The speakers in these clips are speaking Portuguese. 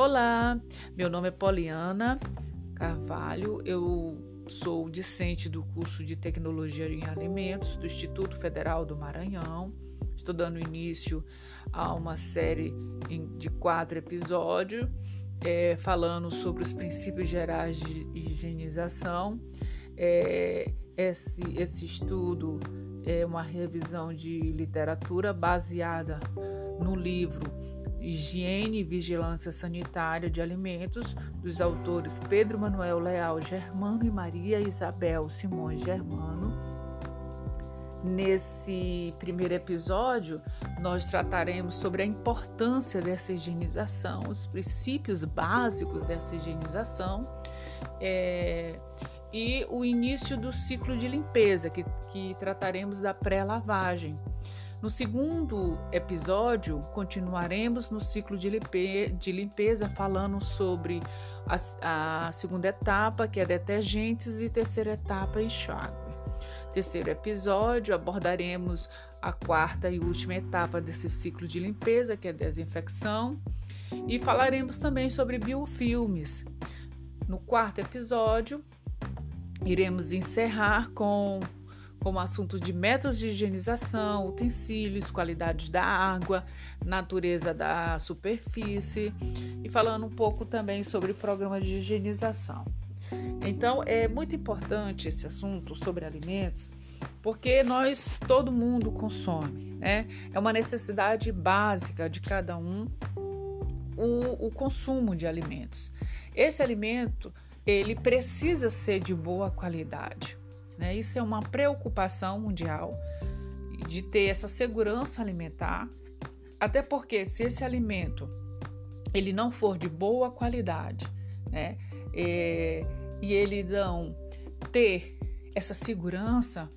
Olá, meu nome é Poliana Carvalho, eu sou discente do curso de Tecnologia em Alimentos do Instituto Federal do Maranhão. Estou dando início a uma série de quatro episódios é, falando sobre os princípios gerais de higienização. É, esse, esse estudo é uma revisão de literatura baseada no livro Higiene e Vigilância Sanitária de Alimentos, dos autores Pedro Manuel Leal Germano e Maria Isabel Simões Germano. Nesse primeiro episódio, nós trataremos sobre a importância dessa higienização, os princípios básicos dessa higienização é, e o início do ciclo de limpeza, que, que trataremos da pré-lavagem. No segundo episódio, continuaremos no ciclo de, limpe de limpeza, falando sobre a, a, segunda etapa, que é detergentes, e terceira etapa, enxágue. Terceiro episódio, abordaremos a quarta e última etapa desse ciclo de limpeza, que é desinfecção, e falaremos também sobre biofilmes. No quarto episódio, iremos encerrar com como assunto de métodos de higienização, utensílios, qualidade da água, natureza da superfície e falando um pouco também sobre programa de higienização. Então, é muito importante esse assunto sobre alimentos, porque nós, todo mundo consome, né? É uma necessidade básica de cada um o, o consumo de alimentos. Esse alimento, ele precisa ser de boa qualidade. Né? Isso é uma preocupação mundial de ter essa segurança alimentar, até porque se esse alimento ele não for de boa qualidade, né, é, e ele não ter essa segurança,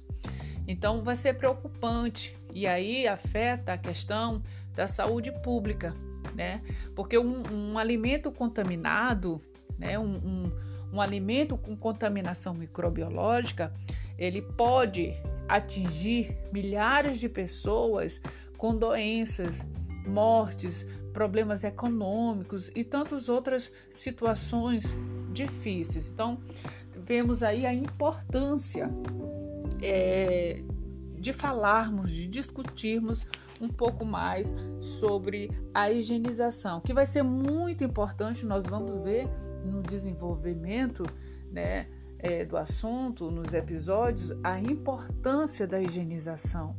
então vai ser preocupante e aí afeta a questão da saúde pública, né? Porque um, um alimento contaminado, né, um, um um alimento com contaminação microbiológica, ele pode atingir milhares de pessoas com doenças, mortes, problemas econômicos e tantas outras situações difíceis. Então, vemos aí a importância é, de falarmos, de discutirmos um pouco mais sobre a higienização, que vai ser muito importante, nós vamos ver no desenvolvimento né, é, do assunto, nos episódios, a importância da higienização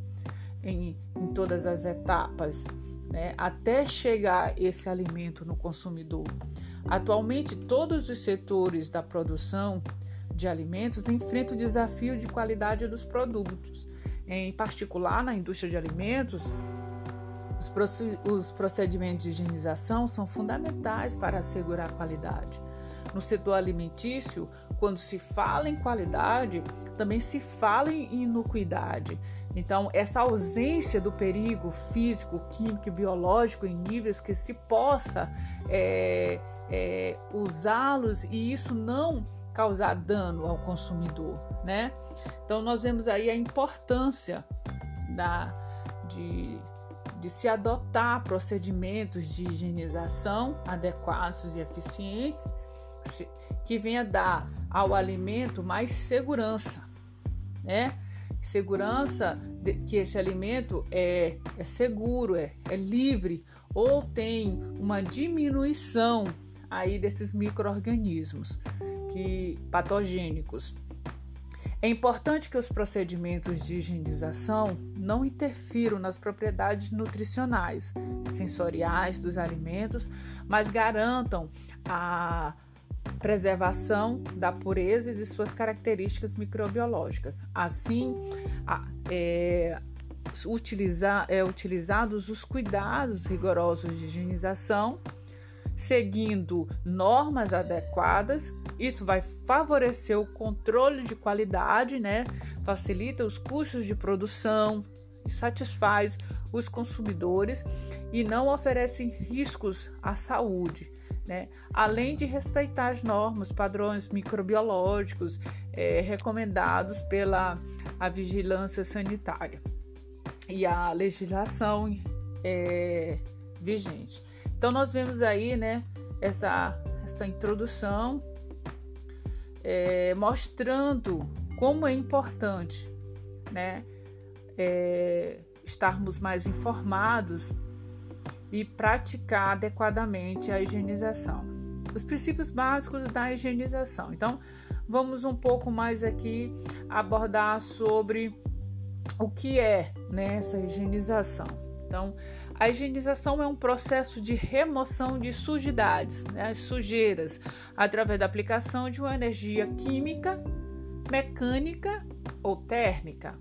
em, em todas as etapas, né, até chegar esse alimento no consumidor. Atualmente, todos os setores da produção de alimentos enfrentam o desafio de qualidade dos produtos. Em particular, na indústria de alimentos, os procedimentos de higienização são fundamentais para assegurar a qualidade. No setor alimentício, quando se fala em qualidade, também se fala em inocuidade. Então, essa ausência do perigo físico, químico e biológico em níveis que se possa é, é, usá-los e isso não causar dano ao consumidor, né? Então, nós vemos aí a importância da, de, de se adotar procedimentos de higienização adequados e eficientes que venha dar ao alimento mais segurança, né? Segurança de que esse alimento é, é seguro, é, é livre ou tem uma diminuição aí desses micro-organismos que patogênicos. É importante que os procedimentos de higienização não interfiram nas propriedades nutricionais, sensoriais dos alimentos, mas garantam a preservação da pureza e de suas características microbiológicas. Assim, é, utilizar, é, utilizados os cuidados rigorosos de higienização, seguindo normas adequadas. Isso vai favorecer o controle de qualidade, né? facilita os custos de produção satisfaz os consumidores e não oferece riscos à saúde né? além de respeitar as normas, padrões microbiológicos é, recomendados pela a vigilância sanitária e a legislação é, vigente. Então nós vemos aí, né, essa, essa introdução é, mostrando como é importante né, é, estarmos mais informados e praticar adequadamente a higienização. Os princípios básicos da higienização. Então, vamos um pouco mais aqui abordar sobre o que é né, higienização. Então, a higienização é um processo de remoção de sujidades, né, sujeiras, através da aplicação de uma energia química, mecânica ou térmica.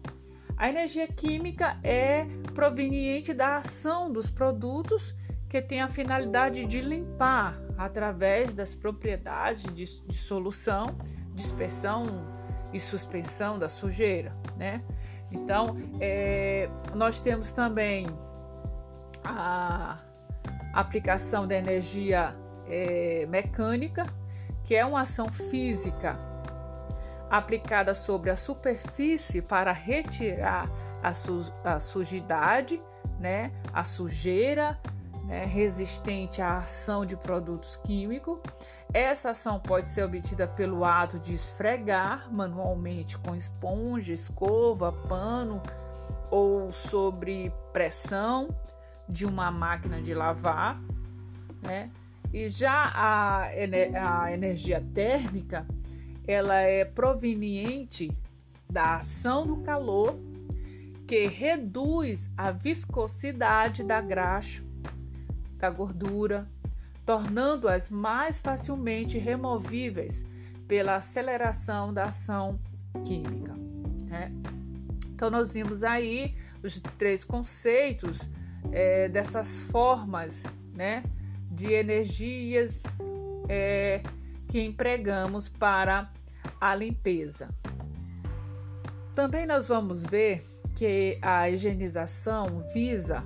A energia química é proveniente da ação dos produtos que tem a finalidade de limpar através das propriedades de, de solução, dispersão e suspensão da sujeira, né? Então, é, nós temos também a aplicação da energia é, mecânica, que é uma ação física aplicada sobre a superfície para retirar a, su a sujidade, né, a sujeira né, resistente à ação de produtos químicos. Essa ação pode ser obtida pelo ato de esfregar manualmente com esponja, escova, pano ou sobre pressão de uma máquina de lavar, né? E já a, a energia térmica, ela é proveniente da ação do calor que reduz a viscosidade da graxa, da gordura, tornando-as mais facilmente removíveis pela aceleração da ação química. Né? Então, nós vimos aí os três conceitos é, dessas formas né, de energias é, que empregamos para a limpeza. Também nós vamos ver que a higienização visa,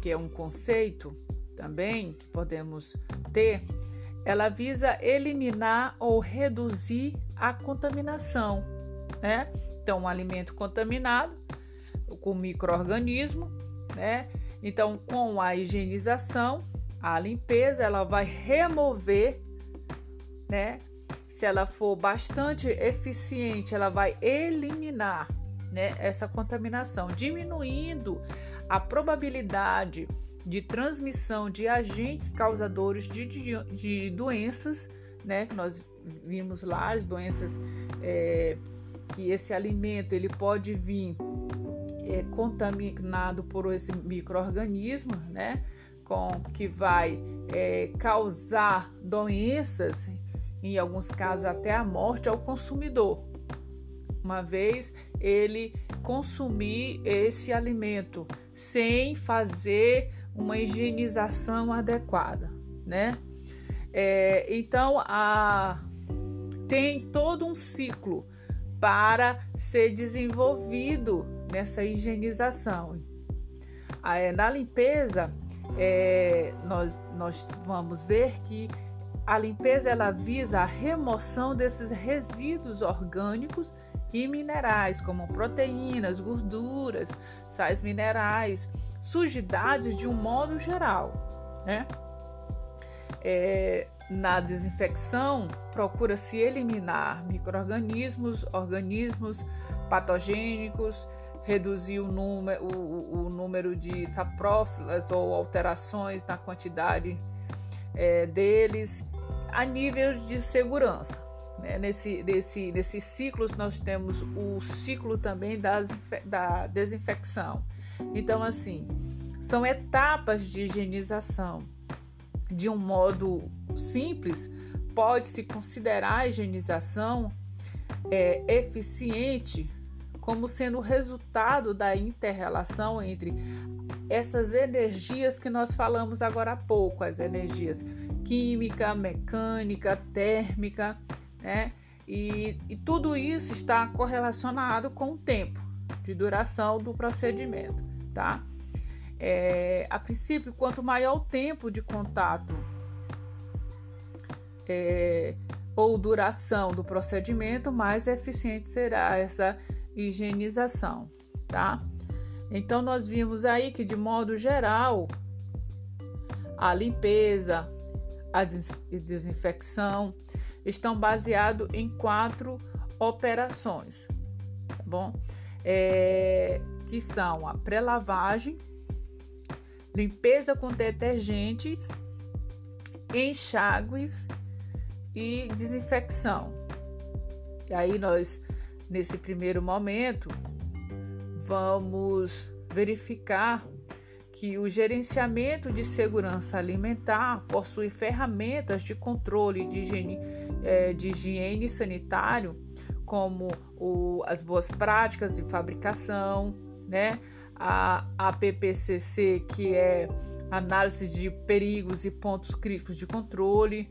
que é um conceito também que podemos ter, ela visa eliminar ou reduzir a contaminação, né? Então, um alimento contaminado com microorganismo né? Então, com a higienização, a limpeza, ela vai remover, né? Se ela for bastante eficiente, ela vai eliminar, né, essa contaminação, diminuindo a probabilidade de transmissão de agentes causadores de, de, de doenças, né? Nós vimos lá as doenças é, que esse alimento ele pode vir é, contaminado por esse microorganismo, né? Com, que vai é, causar doenças, em alguns casos até a morte ao consumidor, uma vez ele consumir esse alimento sem fazer uma higienização adequada, né? É, então a, tem todo um ciclo para ser desenvolvido nessa higienização. É, na limpeza, é, nós, nós vamos ver que a limpeza ela visa a remoção desses resíduos orgânicos e minerais, como proteínas, gorduras, sais minerais, sujidades de um modo geral. Né? É, na desinfecção, procura-se eliminar micro-organismos, organismos patogênicos, reduzir o número, o, o número de saprófilas ou alterações na quantidade é, deles a nível de segurança. Né? Nesse, nesse, nesses ciclos, nós temos o ciclo também das, da desinfecção. Então, assim, são etapas de higienização. De um modo simples, pode-se considerar a higienização é, eficiente como sendo o resultado da interrelação entre essas energias que nós falamos agora há pouco, as energias química, mecânica, térmica, né? E, e tudo isso está correlacionado com o tempo de duração do procedimento, tá? É, a princípio, quanto maior o tempo de contato é, ou duração do procedimento, mais eficiente será essa higienização, tá? Então, nós vimos aí que, de modo geral, a limpeza, a desinfecção, estão baseados em quatro operações, tá bom? É, que são a pré-lavagem, limpeza com detergentes, enxágues e desinfecção. E aí nós, nesse primeiro momento, vamos verificar que o gerenciamento de segurança alimentar possui ferramentas de controle de higiene, é, de higiene sanitário, como o, as boas práticas de fabricação, né? a, a PPCC, que é análise de perigos e pontos críticos de controle.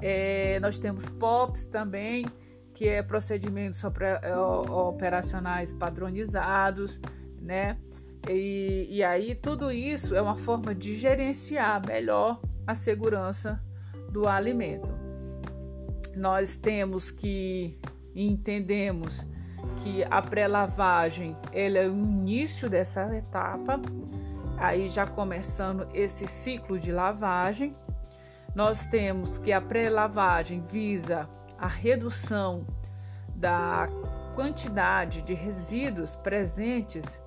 É, nós temos POPs também, que é procedimentos é, operacionais padronizados, né? E, e aí tudo isso é uma forma de gerenciar melhor a segurança do alimento. Nós temos que entendemos que a pré-lavagem é o início dessa etapa, aí já começando esse ciclo de lavagem. Nós temos que a pré-lavagem visa a redução da quantidade de resíduos presentes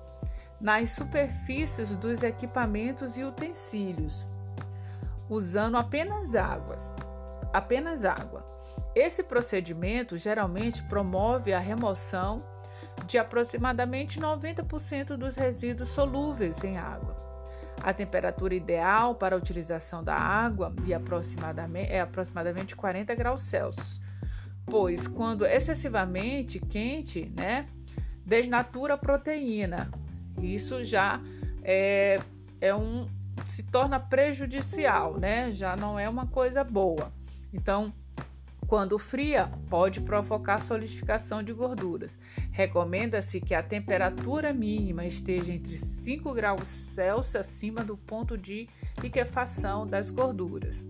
nas superfícies dos equipamentos e utensílios, usando apenas águas, apenas água. Esse procedimento geralmente promove a remoção de aproximadamente 90% dos resíduos solúveis em água. A temperatura ideal para a utilização da água aproximadamente, é aproximadamente 40 graus Celsius, pois quando excessivamente quente, né, desnatura a proteína. Isso já é, é um se torna prejudicial, né? Já não é uma coisa boa. Então, quando fria, pode provocar solidificação de gorduras. Recomenda-se que a temperatura mínima esteja entre 5 graus Celsius acima do ponto de liquefação das gorduras.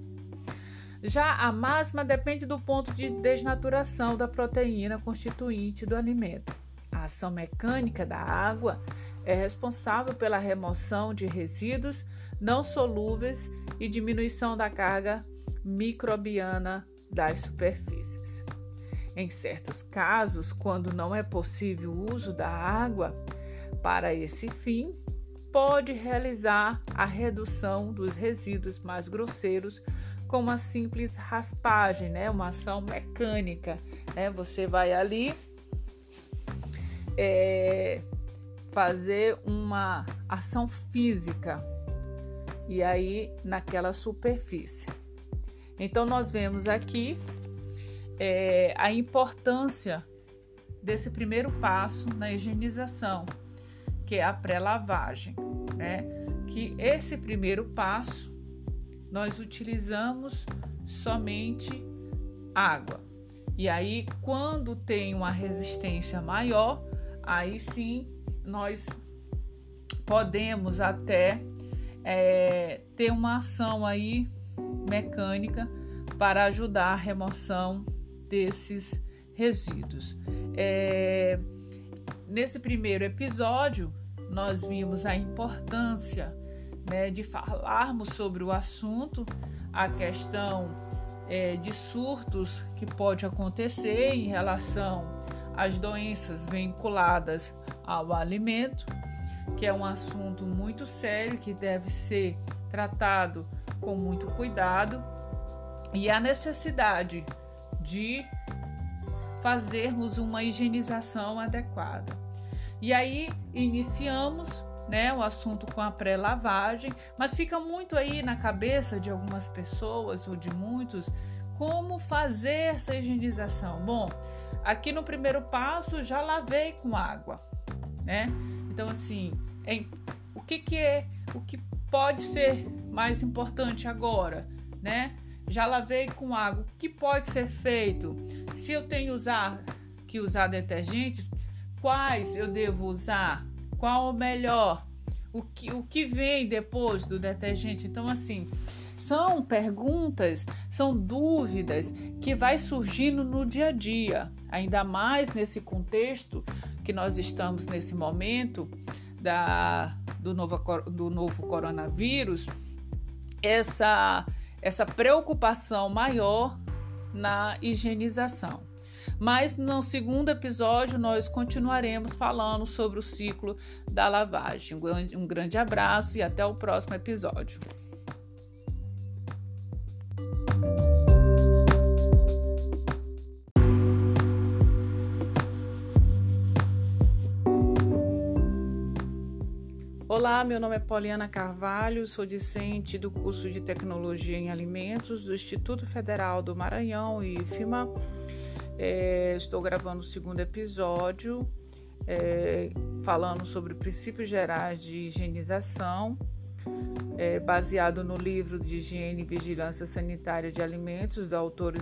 Já a máxima depende do ponto de desnaturação da proteína constituinte do alimento. A ação mecânica da água é responsável pela remoção de resíduos não solúveis e diminuição da carga microbiana das superfícies. Em certos casos, quando não é possível o uso da água para esse fim, pode realizar a redução dos resíduos mais grosseiros com uma simples raspagem, né? uma ação mecânica. Né? Você vai ali é, fazer uma ação física e aí naquela superfície. Então, nós vemos aqui é, a importância desse primeiro passo na higienização, que é a pré-lavagem, né? Que esse primeiro passo nós utilizamos somente água. E aí, quando tem uma resistência maior, aí sim nós podemos até é, ter uma ação aí mecânica para ajudar a remoção desses resíduos. É, nesse primeiro episódio, nós vimos a importância né, de falarmos sobre o assunto, a questão é, de surtos que pode acontecer em relação às doenças vinculadas ao alimento, que é um assunto muito sério que deve ser tratado com muito cuidado e a necessidade de fazermos uma higienização adequada. E aí iniciamos né, o assunto com a pré-lavagem, mas fica muito aí na cabeça de algumas pessoas ou de muitos como fazer essa higienização. Bom, aqui no primeiro passo já lavei com água, né? Então assim, em, o que que é, o que pode ser mais importante agora, né? Já lavei com água. O que pode ser feito? Se eu tenho usar, que usar detergentes, quais eu devo usar? Qual o melhor? O que, o que vem depois do detergente? Então, assim, são perguntas, são dúvidas que vai surgindo no dia a dia, ainda mais nesse contexto que nós estamos nesse momento da, do, novo, do novo coronavírus, essa, essa preocupação maior na higienização. Mas no segundo episódio nós continuaremos falando sobre o ciclo da lavagem. Um grande abraço e até o próximo episódio. Olá, meu nome é Poliana Carvalho, sou discente do curso de Tecnologia em Alimentos do Instituto Federal do Maranhão, IFMA. É, estou gravando o segundo episódio, é, falando sobre princípios gerais de higienização, é, baseado no livro de Higiene e Vigilância Sanitária de Alimentos, do autor,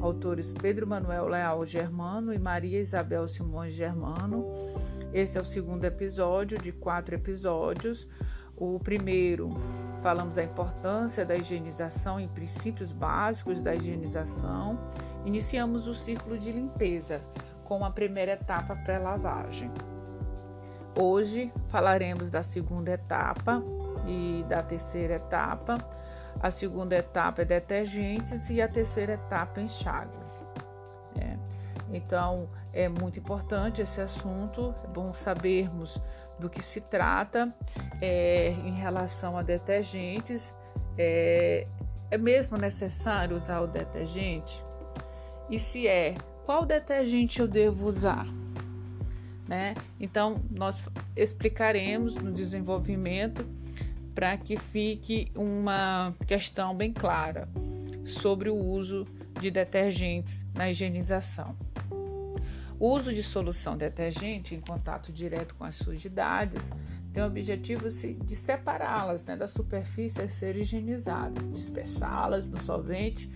autores Pedro Manuel Leal Germano e Maria Isabel Simões Germano. Esse é o segundo episódio de quatro episódios. O primeiro, falamos da importância da higienização e princípios básicos da higienização. Iniciamos o ciclo de limpeza com a primeira etapa pré-lavagem. Hoje falaremos da segunda etapa e da terceira etapa. A segunda etapa é detergentes e a terceira etapa enxágue. É. Então, é muito importante esse assunto, é bom sabermos do que se trata é, em relação a detergentes. É, é mesmo necessário usar o detergente? E se é, qual detergente eu devo usar? Né? Então, nós explicaremos no desenvolvimento para que fique uma questão bem clara sobre o uso de detergentes na higienização. O uso de solução detergente em contato direto com as sujidades tem o objetivo de separá-las né, da superfície a ser higienizadas, dispersá-las no solvente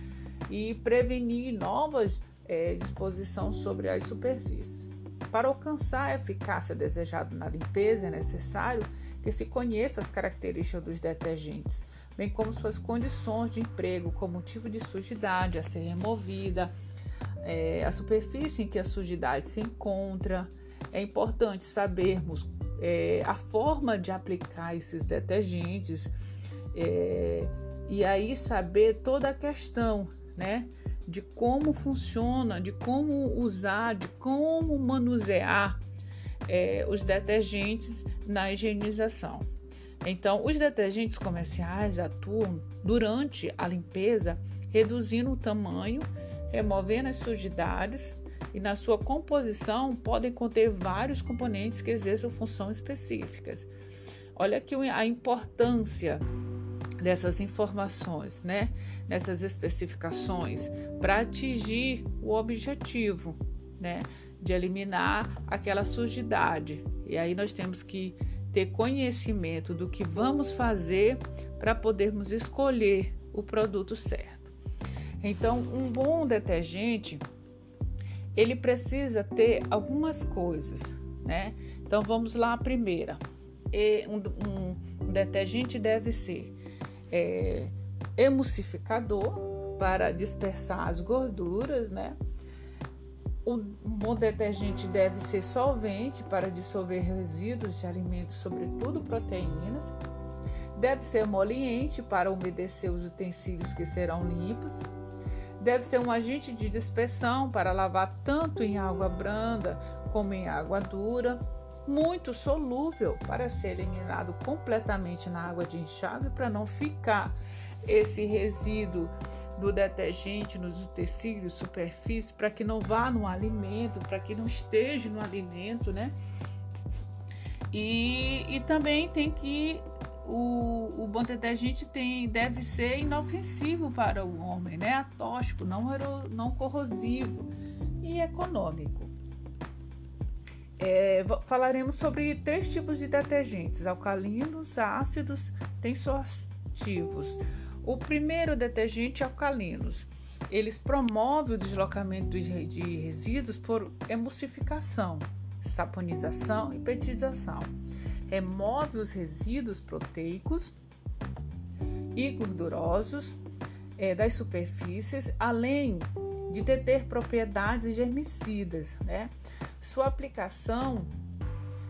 e prevenir novas é, disposições sobre as superfícies. Para alcançar a eficácia desejada na limpeza, é necessário que se conheça as características dos detergentes, bem como suas condições de emprego, como tipo de sujidade a ser removida, é, a superfície em que a sujidade se encontra. É importante sabermos é, a forma de aplicar esses detergentes é, e aí saber toda a questão, né? De como funciona, de como usar, de como manusear é, os detergentes na higienização. Então, os detergentes comerciais atuam durante a limpeza, reduzindo o tamanho removendo as sujidades e na sua composição podem conter vários componentes que exerçam funções específicas. Olha aqui a importância dessas informações, né? Nessas especificações para atingir o objetivo, né? De eliminar aquela sujidade. E aí nós temos que ter conhecimento do que vamos fazer para podermos escolher o produto certo. Então, um bom detergente, ele precisa ter algumas coisas, né? Então, vamos lá a primeira. Um, um detergente deve ser é, emulsificador para dispersar as gorduras, né? Um bom detergente deve ser solvente para dissolver resíduos de alimentos, sobretudo proteínas. Deve ser emoliente para umedecer os utensílios que serão limpos Deve ser um agente de dispersão para lavar tanto em água branda como em água dura, muito solúvel para ser eliminado completamente na água de enxágue para não ficar esse resíduo do detergente nos utensílios, superfície, para que não vá no alimento, para que não esteja no alimento, né? E, e também tem que o, o bom detergente tem, deve ser inofensivo para o homem, né? Atóxico, não, não corrosivo e econômico. É, falaremos sobre três tipos de detergentes: alcalinos, ácidos, tensoativos. O primeiro detergente alcalinos. Eles promovem o deslocamento de resíduos por emulsificação, saponização e petização remove os resíduos proteicos e gordurosos é, das superfícies, além de deter propriedades germicidas. Né? Sua aplicação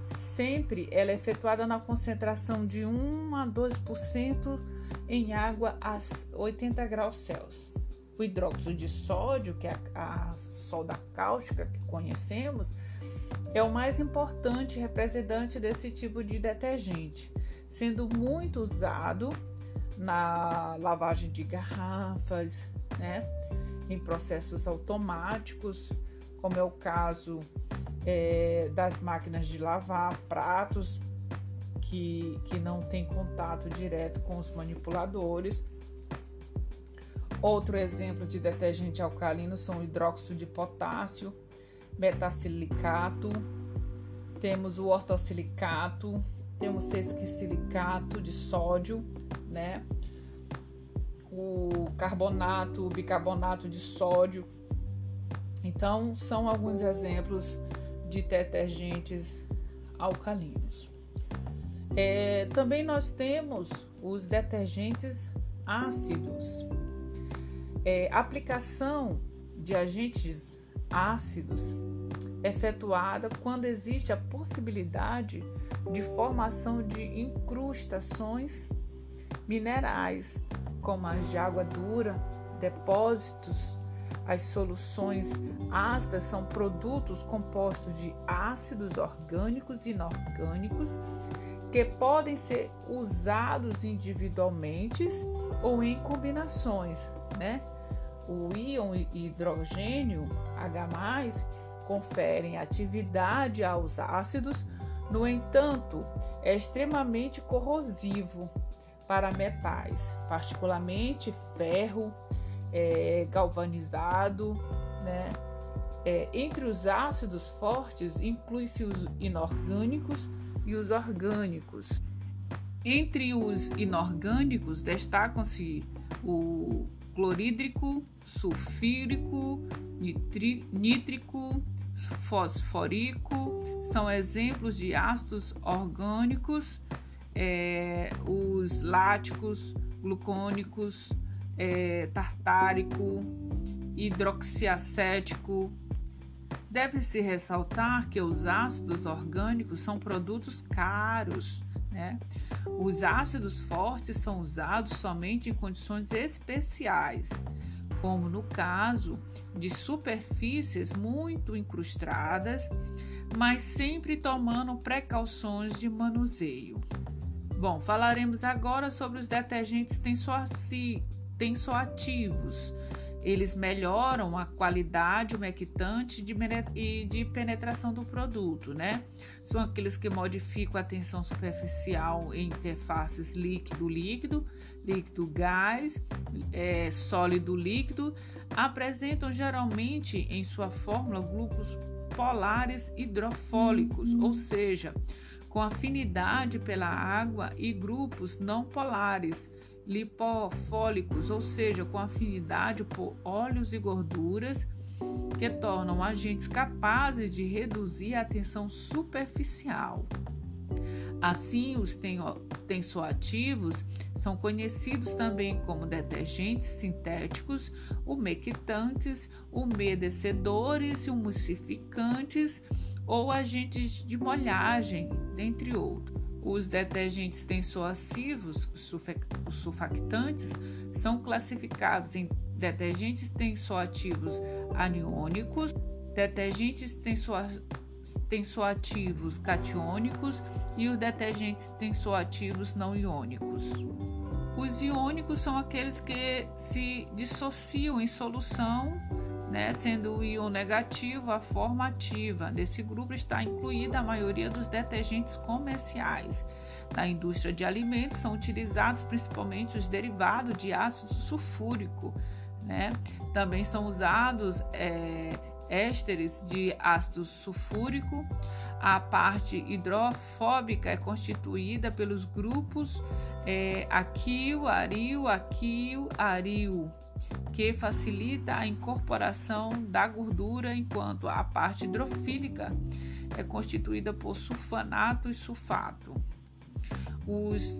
sempre ela é efetuada na concentração de 1 a 2% em água a 80 graus Celsius. O hidróxido de sódio, que é a, a soda cáustica que conhecemos, é o mais importante representante desse tipo de detergente, sendo muito usado na lavagem de garrafas, né, em processos automáticos, como é o caso é, das máquinas de lavar pratos, que, que não tem contato direto com os manipuladores. Outro exemplo de detergente alcalino são o hidróxido de potássio, metacilicato, temos o ortosilicato, temos sesquicilicato de sódio, né? O carbonato, o bicarbonato de sódio. Então, são alguns exemplos de detergentes alcalinos. É, também nós temos os detergentes ácidos. É, aplicação de agentes ácidos efetuada quando existe a possibilidade de formação de incrustações minerais, como as de água dura, depósitos. As soluções ácidas são produtos compostos de ácidos orgânicos e inorgânicos que podem ser usados individualmente ou em combinações, né? O íon hidrogênio H+, conferem atividade aos ácidos, no entanto, é extremamente corrosivo para metais, particularmente ferro é, galvanizado, né? É, entre os ácidos fortes inclui-se os inorgânicos e os orgânicos. Entre os inorgânicos destacam-se o clorídrico, sulfírico, nítrico, fosfórico, são exemplos de ácidos orgânicos, é, os láticos, glucônicos, é, tartárico, hidroxiacético. Deve-se ressaltar que os ácidos orgânicos são produtos caros. Né? Os ácidos fortes são usados somente em condições especiais, como no caso de superfícies muito incrustadas, mas sempre tomando precauções de manuseio. Bom, falaremos agora sobre os detergentes tensoativos. Eles melhoram a qualidade umectante e de penetração do produto, né? São aqueles que modificam a tensão superficial em interfaces líquido-líquido, líquido-gás, é, sólido-líquido. Apresentam geralmente em sua fórmula grupos polares hidrofólicos, ou seja, com afinidade pela água e grupos não polares lipofólicos, ou seja, com afinidade por óleos e gorduras que tornam agentes capazes de reduzir a tensão superficial. Assim, os tensoativos são conhecidos também como detergentes sintéticos, umectantes, umedecedores, emulsificantes ou agentes de molhagem, dentre outros. Os detergentes tensoacivos, os sulfactantes, são classificados em detergentes tensoativos aniônicos, detergentes tensoativos catiônicos e os detergentes tensoativos não iônicos. Os iônicos são aqueles que se dissociam em solução né, sendo o íon negativo a forma ativa. Nesse grupo está incluída a maioria dos detergentes comerciais. Na indústria de alimentos são utilizados principalmente os derivados de ácido sulfúrico. Né? Também são usados é, ésteres de ácido sulfúrico. A parte hidrofóbica é constituída pelos grupos é, aquil, aril, aquil, aril que facilita a incorporação da gordura, enquanto a parte hidrofílica é constituída por sulfanato e sulfato. Os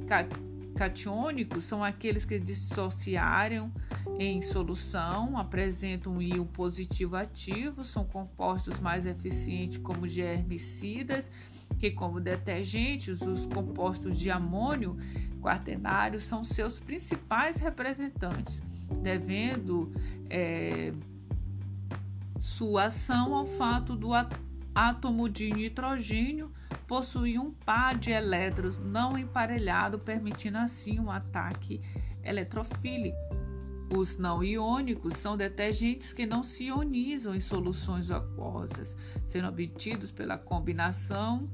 catiônicos são aqueles que dissociaram em solução, apresentam um íon positivo ativo, são compostos mais eficientes como germicidas que, como detergentes, os compostos de amônio quaternário são seus principais representantes, devendo é, sua ação ao fato do átomo de nitrogênio possuir um par de elétrons não emparelhado, permitindo assim um ataque eletrofílico. Os não iônicos são detergentes que não se ionizam em soluções aquosas, sendo obtidos pela combinação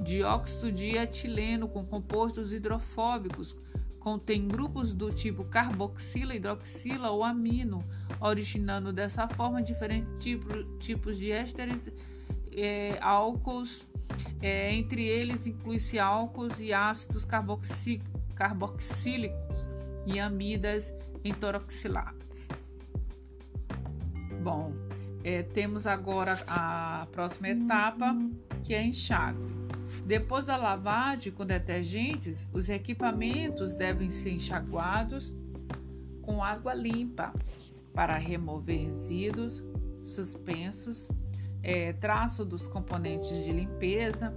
Dióxido de etileno com compostos hidrofóbicos contém grupos do tipo carboxila, hidroxila ou amino, originando dessa forma diferentes tipo, tipos de ésteres é, álcools. É, entre eles inclui-se álcools e ácidos carboxí carboxílicos e amidas entoroxiladas. Bom, é, temos agora a próxima etapa, que é enxágue. Depois da lavagem com detergentes, os equipamentos devem ser enxaguados com água limpa para remover resíduos suspensos, é, traço dos componentes de limpeza.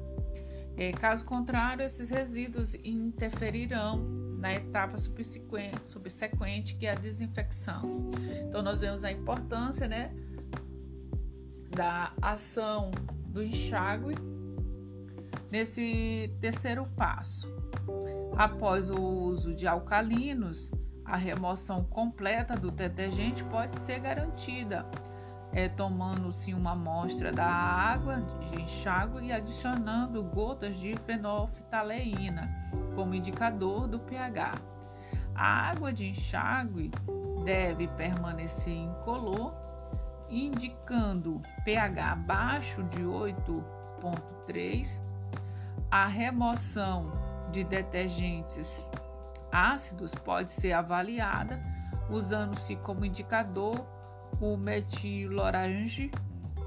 É, caso contrário, esses resíduos interferirão na etapa subsequente, subsequente, que é a desinfecção. Então, nós vemos a importância né, da ação do enxágue Nesse terceiro passo, após o uso de alcalinos, a remoção completa do detergente pode ser garantida, é, tomando-se uma amostra da água de enxágue e adicionando gotas de fenolftaleína como indicador do pH. A água de enxágue deve permanecer incolor, indicando pH abaixo de 8.3 a remoção de detergentes ácidos pode ser avaliada usando-se como indicador o metilorange.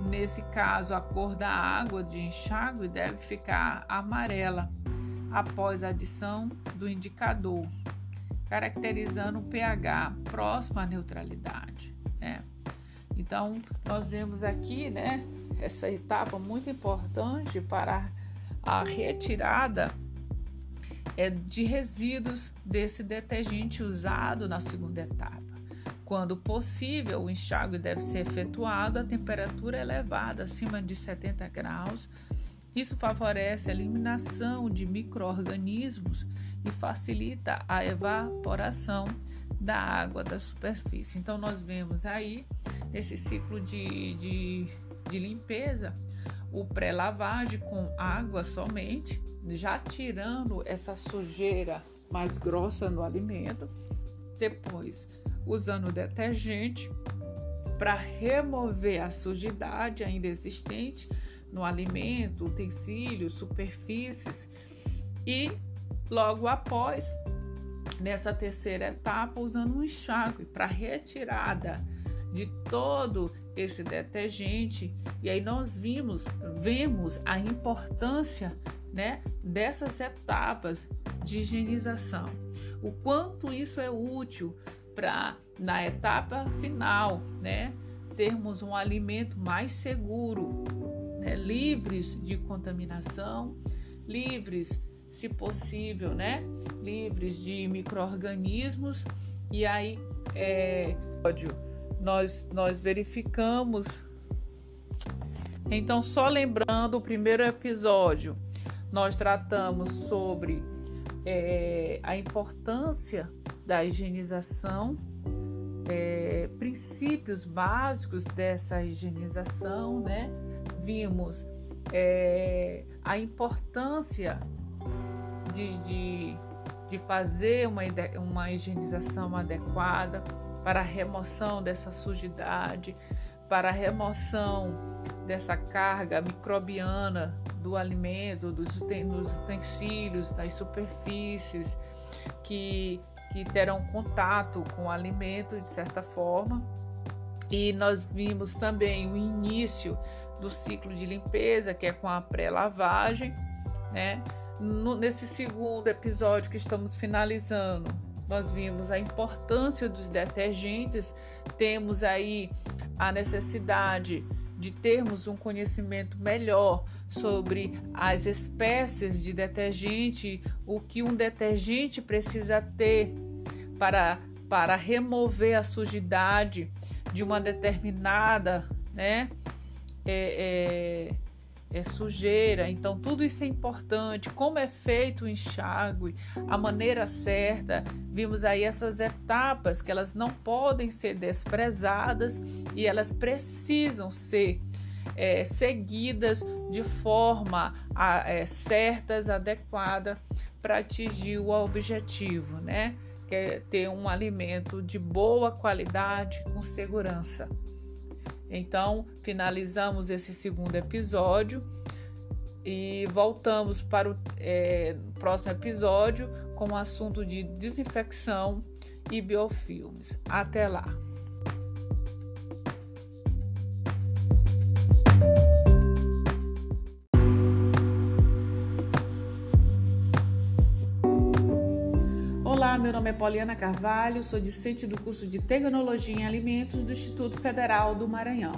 Nesse caso, a cor da água de enxágue deve ficar amarela após a adição do indicador, caracterizando o pH próximo à neutralidade. Né? Então, nós vemos aqui né, essa etapa muito importante para a retirada é de resíduos desse detergente usado na segunda etapa. Quando possível, o enxágue deve ser efetuado a temperatura elevada, acima de 70 graus. Isso favorece a eliminação de micro-organismos e facilita a evaporação da água da superfície. Então, nós vemos aí esse ciclo de, de, de limpeza o pré-lavagem com água somente, já tirando essa sujeira mais grossa no alimento. Depois, usando detergente para remover a sujidade ainda existente no alimento, utensílios, superfícies e logo após, nessa terceira etapa, usando um enxágue para retirada de todo esse detergente. E aí nós vimos, vemos a importância, né, dessas etapas de higienização. O quanto isso é útil para na etapa final, né, termos um alimento mais seguro, né, livres de contaminação, livres, se possível, né, livres de microorganismos. E aí é, nós, nós verificamos. Então, só lembrando o primeiro episódio, nós tratamos sobre é, a importância da higienização, é, princípios básicos dessa higienização, né? Vimos é, a importância de, de, de fazer uma, uma higienização adequada para a remoção dessa sujidade, para a remoção dessa carga microbiana do alimento, dos utensílios, das superfícies que, que terão contato com o alimento de certa forma. E nós vimos também o início do ciclo de limpeza, que é com a pré-lavagem, né? No, nesse segundo episódio que estamos finalizando, nós vimos a importância dos detergentes, temos aí a necessidade de termos um conhecimento melhor sobre as espécies de detergente, o que um detergente precisa ter para, para remover a sujidade de uma determinada, né? É, é, é sujeira. Então, tudo isso é importante. Como é feito o enxágue, a maneira certa. Vimos aí essas etapas que elas não podem ser desprezadas e elas precisam ser é, seguidas de forma a, é, certas, adequada para atingir o objetivo, né? Que é ter um alimento de boa qualidade com segurança. Então, finalizamos esse segundo episódio e voltamos para o é, próximo episódio com o assunto de desinfecção e biofilmes. Até lá! Meu nome é Poliana Carvalho, sou discente do curso de Tecnologia em Alimentos do Instituto Federal do Maranhão.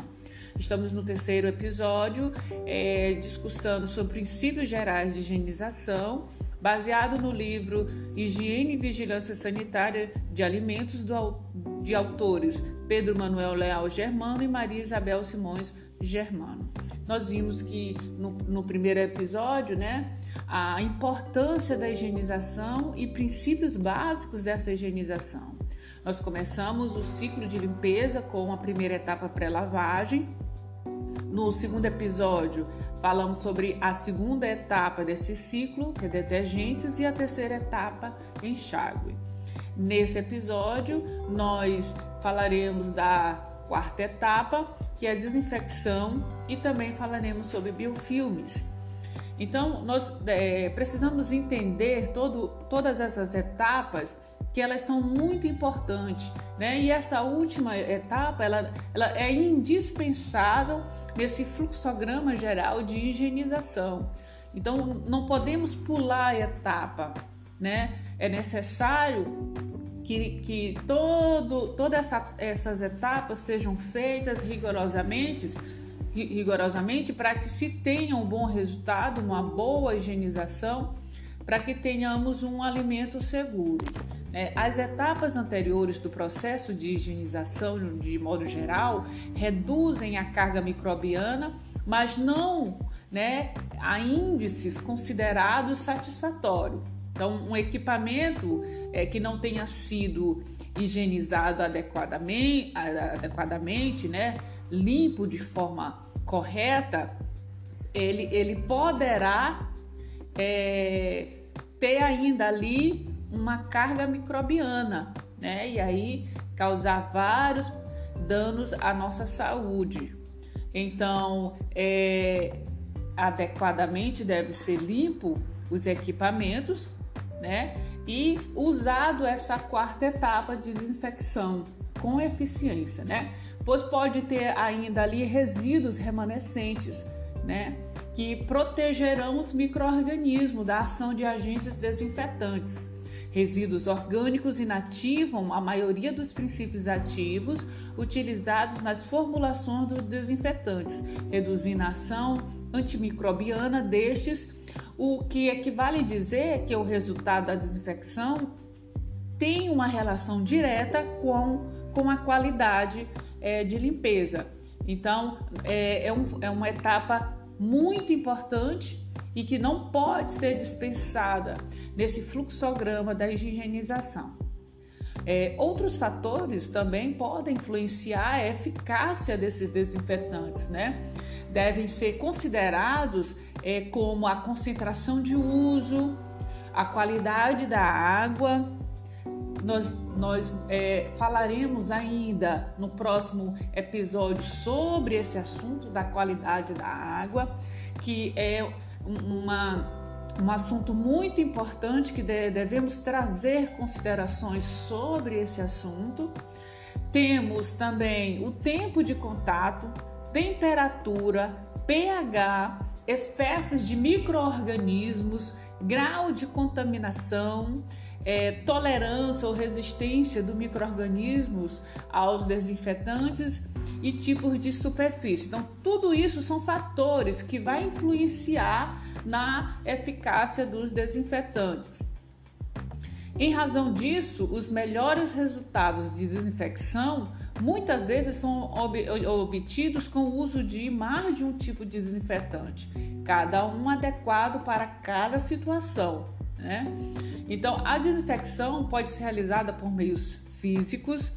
Estamos no terceiro episódio, é, discussando sobre princípios gerais de higienização, baseado no livro Higiene e Vigilância Sanitária de Alimentos do, de autores Pedro Manuel Leal Germano e Maria Isabel Simões Germano. Nós vimos que no, no primeiro episódio, né, a importância da higienização e princípios básicos dessa higienização. Nós começamos o ciclo de limpeza com a primeira etapa pré-lavagem. No segundo episódio, falamos sobre a segunda etapa desse ciclo, que é detergentes, e a terceira etapa, enxágue. Nesse episódio, nós falaremos da quarta etapa, que é a desinfecção, e também falaremos sobre biofilmes. Então, nós é, precisamos entender todo, todas essas etapas que elas são muito importantes, né? E essa última etapa, ela, ela é indispensável nesse fluxograma geral de higienização. Então, não podemos pular a etapa, né? É necessário que, que todo, todas essa, essas etapas sejam feitas rigorosamente, rigorosamente para que se tenha um bom resultado, uma boa higienização, para que tenhamos um alimento seguro. É, as etapas anteriores do processo de higienização, de modo geral, reduzem a carga microbiana, mas não né, a índices considerados satisfatórios. Então, um equipamento é, que não tenha sido higienizado adequadamente, adequadamente, né, limpo de forma correta, ele, ele poderá é, ter ainda ali uma carga microbiana, né? E aí causar vários danos à nossa saúde. Então, é, adequadamente deve ser limpo os equipamentos né? E usado essa quarta etapa de desinfecção com eficiência, né? Pois pode ter ainda ali resíduos remanescentes, né? Que protegerão os micro-organismos da ação de agentes desinfetantes. Resíduos orgânicos inativam a maioria dos princípios ativos utilizados nas formulações dos desinfetantes, reduzindo a ação antimicrobiana destes o que equivale dizer que o resultado da desinfecção tem uma relação direta com, com a qualidade é, de limpeza. Então, é, é, um, é uma etapa muito importante e que não pode ser dispensada nesse fluxograma da higienização. É, outros fatores também podem influenciar a eficácia desses desinfetantes, né? Devem ser considerados é, como a concentração de uso, a qualidade da água. Nós, nós é, falaremos ainda no próximo episódio sobre esse assunto da qualidade da água, que é uma, um assunto muito importante que devemos trazer considerações sobre esse assunto. Temos também o tempo de contato, temperatura, pH espécies de microorganismos, grau de contaminação, é, tolerância ou resistência do microorganismos aos desinfetantes e tipos de superfície. Então, tudo isso são fatores que vai influenciar na eficácia dos desinfetantes. Em razão disso, os melhores resultados de desinfecção muitas vezes são ob obtidos com o uso de mais de um tipo de desinfetante, cada um adequado para cada situação. Né? Então, a desinfecção pode ser realizada por meios físicos,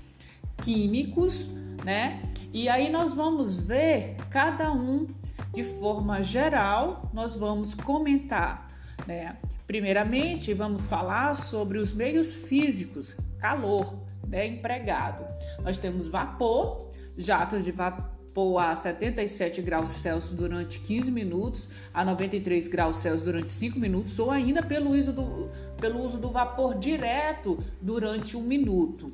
químicos, né? E aí nós vamos ver cada um de forma geral, nós vamos comentar, né? Primeiramente, vamos falar sobre os meios físicos, calor, né, empregado. Nós temos vapor, jatos de vapor a 77 graus Celsius durante 15 minutos, a 93 graus Celsius durante 5 minutos, ou ainda pelo uso do, pelo uso do vapor direto durante um minuto.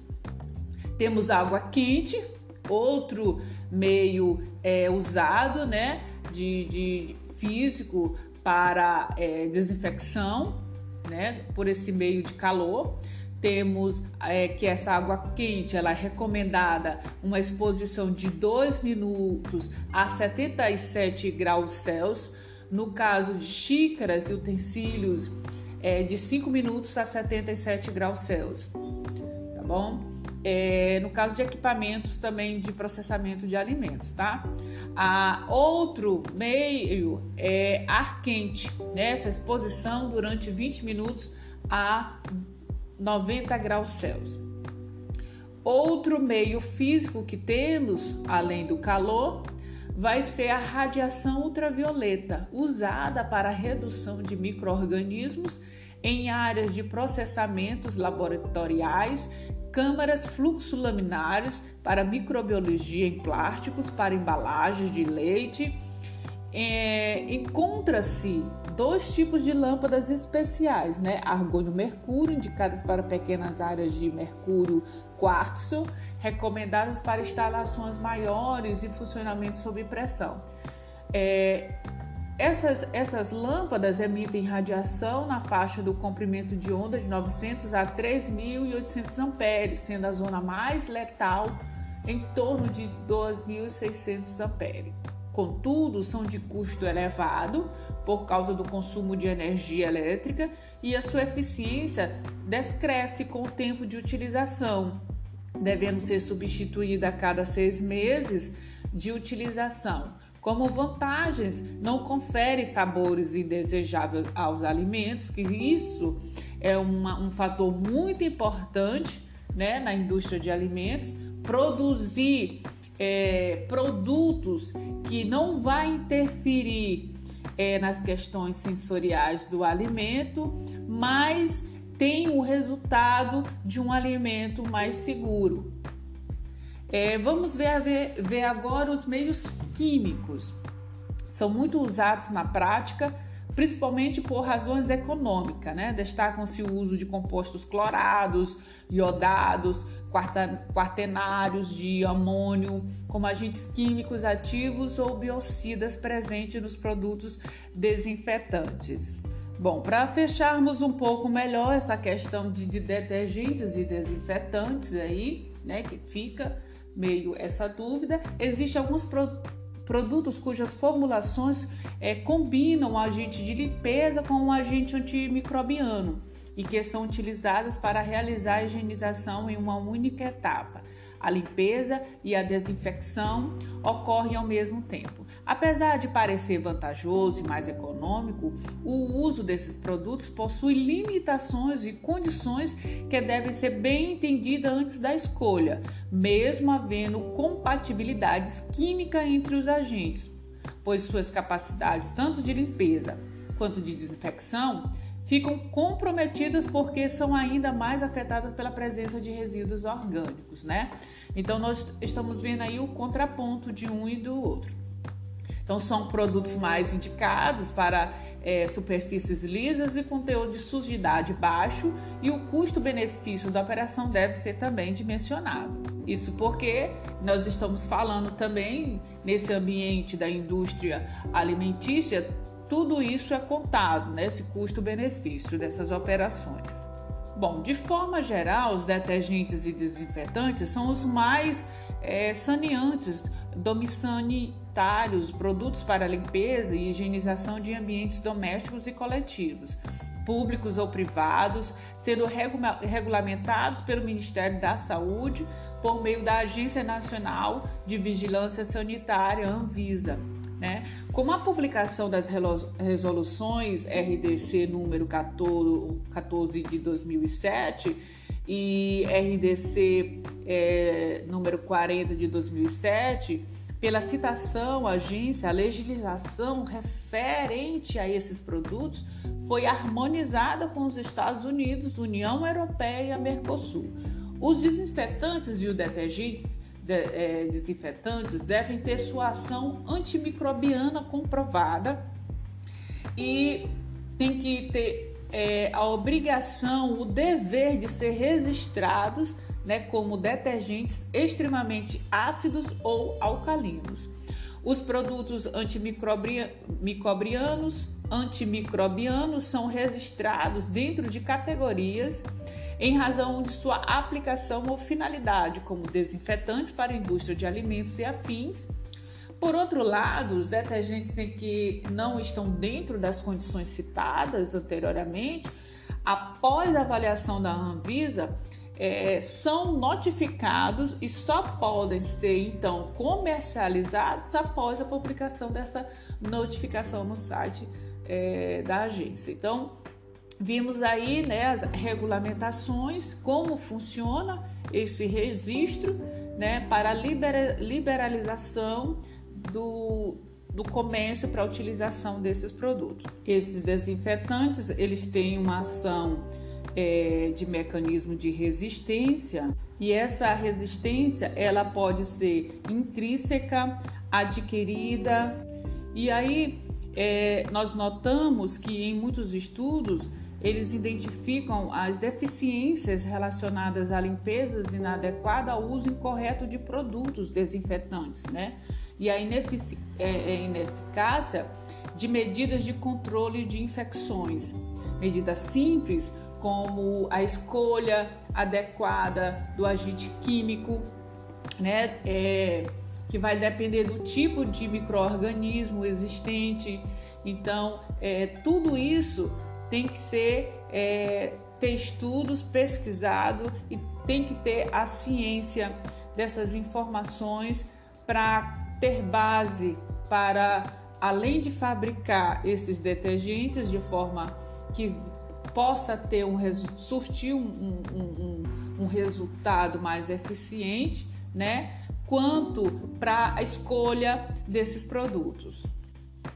Temos água quente, outro meio é, usado, né, de, de físico para é, desinfecção, né, por esse meio de calor. Temos é, que essa água quente ela é recomendada uma exposição de 2 minutos a 77 graus Celsius. No caso de xícaras e utensílios, é de 5 minutos a 77 graus Celsius. Tá bom? É, no caso de equipamentos também de processamento de alimentos, tá? A outro meio é ar quente, né? Exposição durante 20 minutos a 90 graus Celsius. Outro meio físico que temos, além do calor, vai ser a radiação ultravioleta, usada para redução de microorganismos em áreas de processamentos laboratoriais câmaras fluxolaminares para microbiologia em plásticos, para embalagens de leite. É, Encontra-se dois tipos de lâmpadas especiais, né? Argônio-mercúrio, indicadas para pequenas áreas de mercúrio quartzo, recomendadas para instalações maiores e funcionamento sob pressão. É, essas, essas lâmpadas emitem radiação na faixa do comprimento de onda de 900 a 3.800 amperes, sendo a zona mais letal em torno de 2.600 amperes. Contudo, são de custo elevado por causa do consumo de energia elétrica e a sua eficiência descresce com o tempo de utilização, devendo ser substituída a cada seis meses de utilização. Como vantagens, não confere sabores indesejáveis aos alimentos, que isso é uma, um fator muito importante né, na indústria de alimentos. Produzir é, produtos que não vai interferir é, nas questões sensoriais do alimento, mas tem o resultado de um alimento mais seguro. É, vamos ver, ver, ver agora os meios químicos. São muito usados na prática, principalmente por razões econômicas, né? Destacam-se o uso de compostos clorados, iodados, quaternários de amônio, como agentes químicos ativos ou biocidas presentes nos produtos desinfetantes. Bom, para fecharmos um pouco melhor essa questão de, de detergentes e desinfetantes aí, né, que fica meio essa dúvida. Existem alguns pro produtos cujas formulações é, combinam agente de limpeza com o agente antimicrobiano e que são utilizadas para realizar a higienização em uma única etapa. A limpeza e a desinfecção ocorrem ao mesmo tempo. Apesar de parecer vantajoso e mais econômico, o uso desses produtos possui limitações e condições que devem ser bem entendidas antes da escolha, mesmo havendo compatibilidades químicas entre os agentes, pois suas capacidades tanto de limpeza quanto de desinfecção ficam comprometidas porque são ainda mais afetadas pela presença de resíduos orgânicos, né? Então nós estamos vendo aí o contraponto de um e do outro. Então são produtos mais indicados para é, superfícies lisas e com teor de sujidade baixo e o custo-benefício da operação deve ser também dimensionado. Isso porque nós estamos falando também nesse ambiente da indústria alimentícia tudo isso é contado, né? Esse custo-benefício dessas operações. Bom, de forma geral, os detergentes e desinfetantes são os mais é, saneantes, domiciliários, produtos para limpeza e higienização de ambientes domésticos e coletivos, públicos ou privados, sendo regulamentados pelo Ministério da Saúde por meio da Agência Nacional de Vigilância Sanitária, Anvisa. Né? Como a publicação das resoluções RDC número 14, de 2007 e RDC é, número 40 de 2007, pela citação à agência, a legislação referente a esses produtos foi harmonizada com os Estados Unidos, União Europeia e Mercosul. Os desinfetantes e os detergentes de, é, desinfetantes devem ter sua ação antimicrobiana comprovada e tem que ter é, a obrigação, o dever de ser registrados né, como detergentes extremamente ácidos ou alcalinos. Os produtos antimicrobianos, antimicrobianos são registrados dentro de categorias em razão de sua aplicação ou finalidade, como desinfetantes para a indústria de alimentos e afins. Por outro lado, os detergentes em que não estão dentro das condições citadas anteriormente, após a avaliação da Anvisa, é, são notificados e só podem ser então comercializados após a publicação dessa notificação no site é, da agência. Então, Vimos aí né, as regulamentações, como funciona esse registro né, para a liberalização do, do comércio para a utilização desses produtos. Esses desinfetantes eles têm uma ação é, de mecanismo de resistência e essa resistência ela pode ser intrínseca, adquirida e aí é, nós notamos que em muitos estudos eles identificam as deficiências relacionadas à limpeza inadequada ao uso incorreto de produtos desinfetantes, né? E a é, é, ineficácia de medidas de controle de infecções. Medidas simples como a escolha adequada do agente químico, né? É, que vai depender do tipo de microorganismo existente. Então, é, tudo isso tem que ser é, ter estudos, pesquisado e tem que ter a ciência dessas informações para ter base para além de fabricar esses detergentes de forma que possa ter um surtir um, um, um, um resultado mais eficiente, né? Quanto para a escolha desses produtos.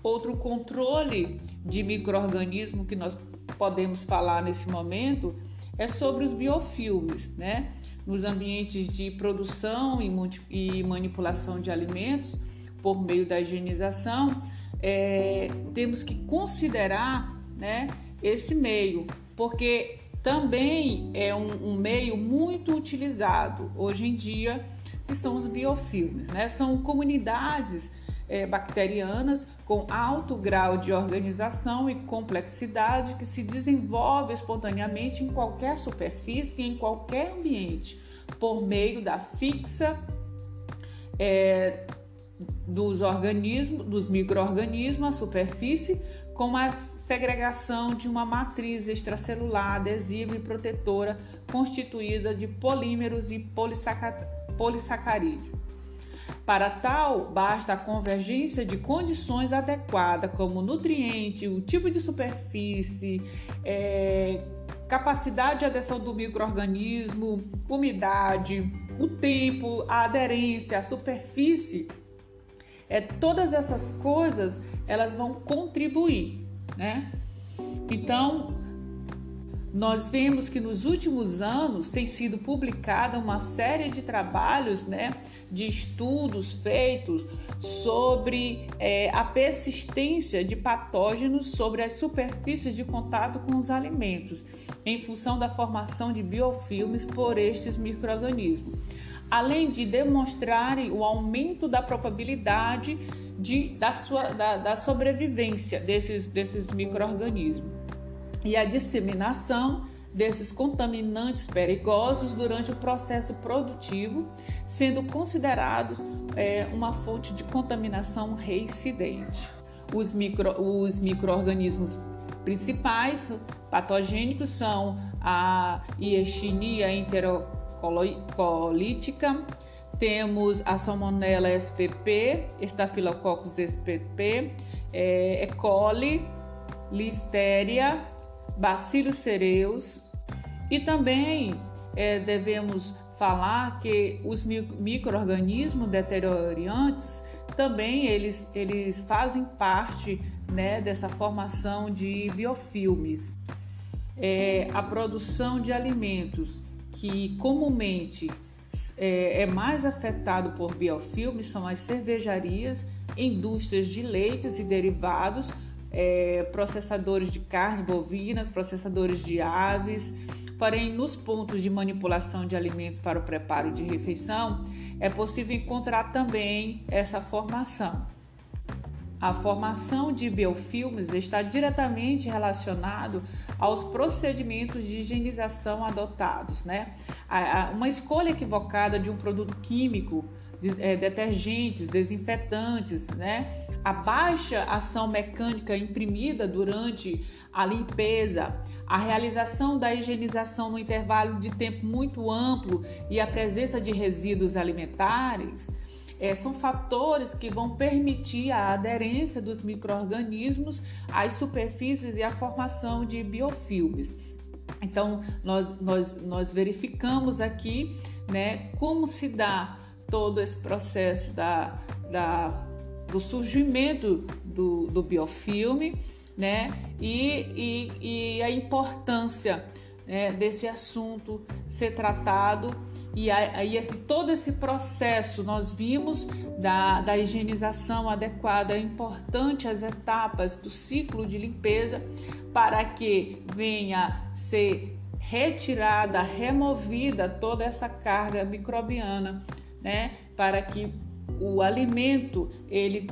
Outro controle de microorganismo que nós podemos falar nesse momento é sobre os biofilmes, né? Nos ambientes de produção e manipulação de alimentos por meio da higienização, é, temos que considerar, né, esse meio, porque também é um, um meio muito utilizado hoje em dia, que são os biofilmes, né? São comunidades é, bacterianas com alto grau de organização e complexidade que se desenvolve espontaneamente em qualquer superfície, em qualquer ambiente, por meio da fixa é, dos organismos, dos microorganismos à superfície, com a segregação de uma matriz extracelular adesiva e protetora constituída de polímeros e polissacarídeos. Para tal, basta a convergência de condições adequadas, como nutriente, o tipo de superfície, é, capacidade de adesão do microorganismo, umidade, o tempo, a aderência, a superfície. É, todas essas coisas elas vão contribuir, né? Então, nós vemos que nos últimos anos tem sido publicada uma série de trabalhos, né, de estudos feitos sobre é, a persistência de patógenos sobre as superfícies de contato com os alimentos, em função da formação de biofilmes por estes microorganismos, além de demonstrarem o aumento da probabilidade de, da, sua, da, da sobrevivência desses, desses microorganismos e a disseminação desses contaminantes perigosos durante o processo produtivo, sendo considerado é, uma fonte de contaminação reincidente. Os, micro, os micro-organismos principais patogênicos são a Yersinia enterocolítica, temos a Salmonella spp, Staphylococcus spp, é, E. coli, Listeria, Bacillus cereus e também é, devemos falar que os micro-organismos deteriorantes também eles, eles fazem parte né, dessa formação de biofilmes. É, a produção de alimentos que comumente é, é mais afetado por biofilmes são as cervejarias, indústrias de leites e derivados, é, processadores de carne bovinas, processadores de aves. Porém, nos pontos de manipulação de alimentos para o preparo de refeição, é possível encontrar também essa formação. A formação de biofilmes está diretamente relacionado aos procedimentos de higienização adotados, né? Uma escolha equivocada de um produto químico, detergentes, desinfetantes, né? A baixa ação mecânica imprimida durante a limpeza, a realização da higienização no intervalo de tempo muito amplo e a presença de resíduos alimentares é, são fatores que vão permitir a aderência dos micro-organismos às superfícies e a formação de biofilmes. Então, nós, nós, nós verificamos aqui né, como se dá todo esse processo da, da, do surgimento do, do biofilme né, e, e, e a importância né, desse assunto ser tratado. E aí esse, todo esse processo nós vimos da, da higienização adequada, é importante as etapas do ciclo de limpeza para que venha ser retirada, removida toda essa carga microbiana, né? Para que o alimento ele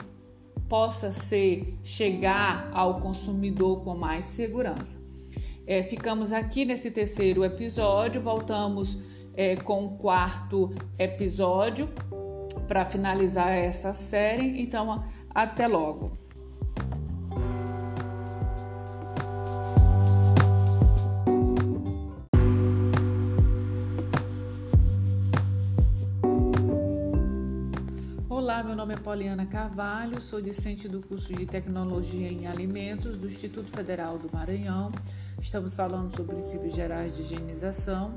possa ser chegar ao consumidor com mais segurança. É, ficamos aqui nesse terceiro episódio, voltamos é, com o quarto episódio para finalizar essa série. Então, até logo. Meu nome é Poliana Carvalho, sou discente do curso de Tecnologia em Alimentos do Instituto Federal do Maranhão. Estamos falando sobre princípios gerais de higienização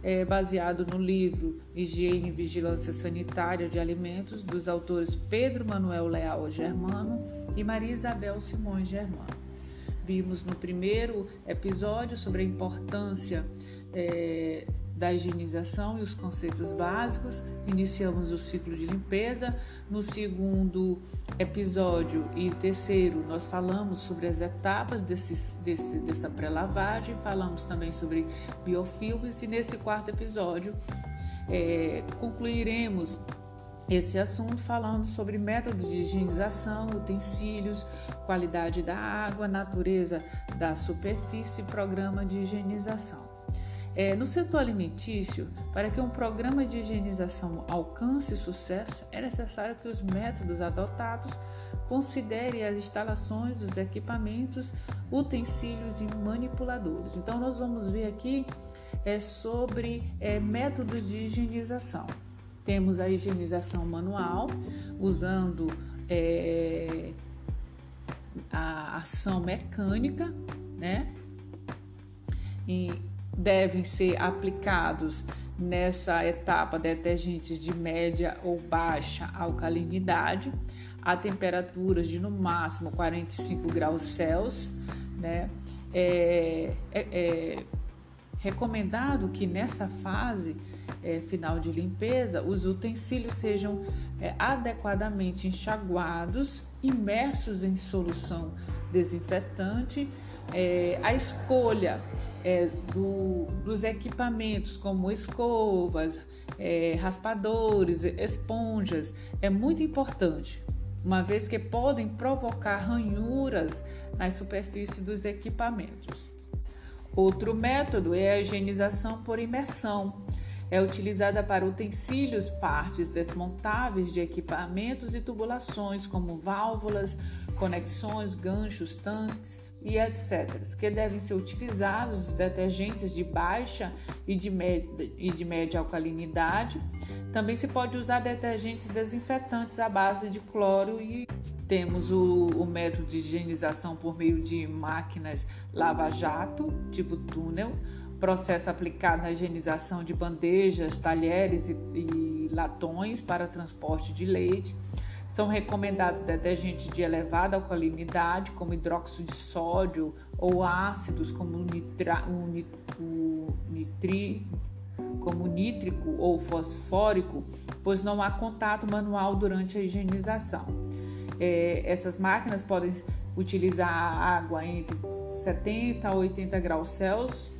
é baseado no livro Higiene e Vigilância Sanitária de Alimentos, dos autores Pedro Manuel Leal Germano e Maria Isabel Simões Germano. Vimos no primeiro episódio sobre a importância é, da higienização e os conceitos básicos. Iniciamos o ciclo de limpeza. No segundo episódio e terceiro, nós falamos sobre as etapas desse, desse, dessa pré-lavagem, falamos também sobre biofilmes e nesse quarto episódio é, concluiremos esse assunto falando sobre métodos de higienização, utensílios, qualidade da água, natureza da superfície e programa de higienização. É, no setor alimentício, para que um programa de higienização alcance sucesso, é necessário que os métodos adotados considerem as instalações, os equipamentos, utensílios e manipuladores. Então, nós vamos ver aqui é, sobre é, métodos de higienização. Temos a higienização manual, usando é, a ação mecânica, né? Devem ser aplicados nessa etapa detergentes de média ou baixa alcalinidade a temperaturas de no máximo 45 graus Celsius, né? É, é, é recomendado que nessa fase é, final de limpeza os utensílios sejam é, adequadamente enxaguados, imersos em solução desinfetante. É, a escolha é, do, dos equipamentos como escovas, é, raspadores, esponjas é muito importante, uma vez que podem provocar ranhuras nas superfícies dos equipamentos. Outro método é a higienização por imersão. É utilizada para utensílios, partes desmontáveis de equipamentos e tubulações, como válvulas, conexões, ganchos, tanques e etc., que devem ser utilizados detergentes de baixa e de, média, e de média alcalinidade. Também se pode usar detergentes desinfetantes à base de cloro e temos o, o método de higienização por meio de máquinas lava-jato, tipo túnel, processo aplicado na higienização de bandejas, talheres e, e latões para transporte de leite. São recomendados detergentes de elevada alcalinidade, como hidróxido de sódio, ou ácidos, como nitra, o, nit, o nitri, como nítrico ou fosfórico, pois não há contato manual durante a higienização. É, essas máquinas podem utilizar água entre 70 a 80 graus Celsius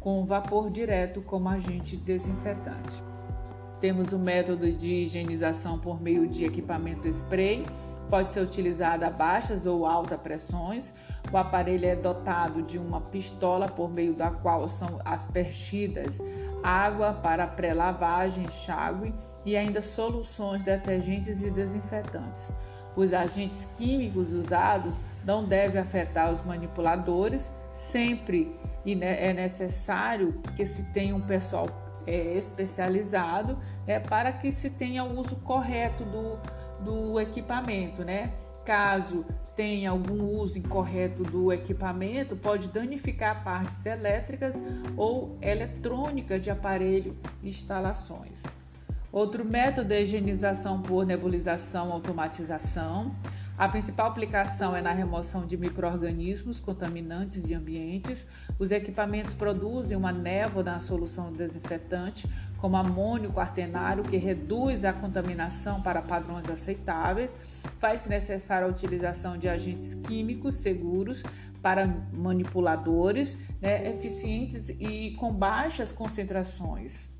com vapor direto como agente desinfetante. Temos o método de higienização por meio de equipamento spray, pode ser utilizado a baixas ou altas pressões. O aparelho é dotado de uma pistola por meio da qual são aspergidas água para pré-lavagem, enxágue e ainda soluções detergentes e desinfetantes. Os agentes químicos usados não devem afetar os manipuladores, sempre é necessário que se tenha um pessoal é, especializado é, para que se tenha o uso correto do, do equipamento, né? Caso tenha algum uso incorreto do equipamento, pode danificar partes elétricas ou eletrônicas de aparelho e instalações. Outro método é higienização por nebulização automatização. A principal aplicação é na remoção de micro-organismos contaminantes de ambientes. Os equipamentos produzem uma névoa na solução desinfetante, como amônio quaternário, que reduz a contaminação para padrões aceitáveis. Faz-se necessária a utilização de agentes químicos seguros para manipuladores, né, eficientes e com baixas concentrações.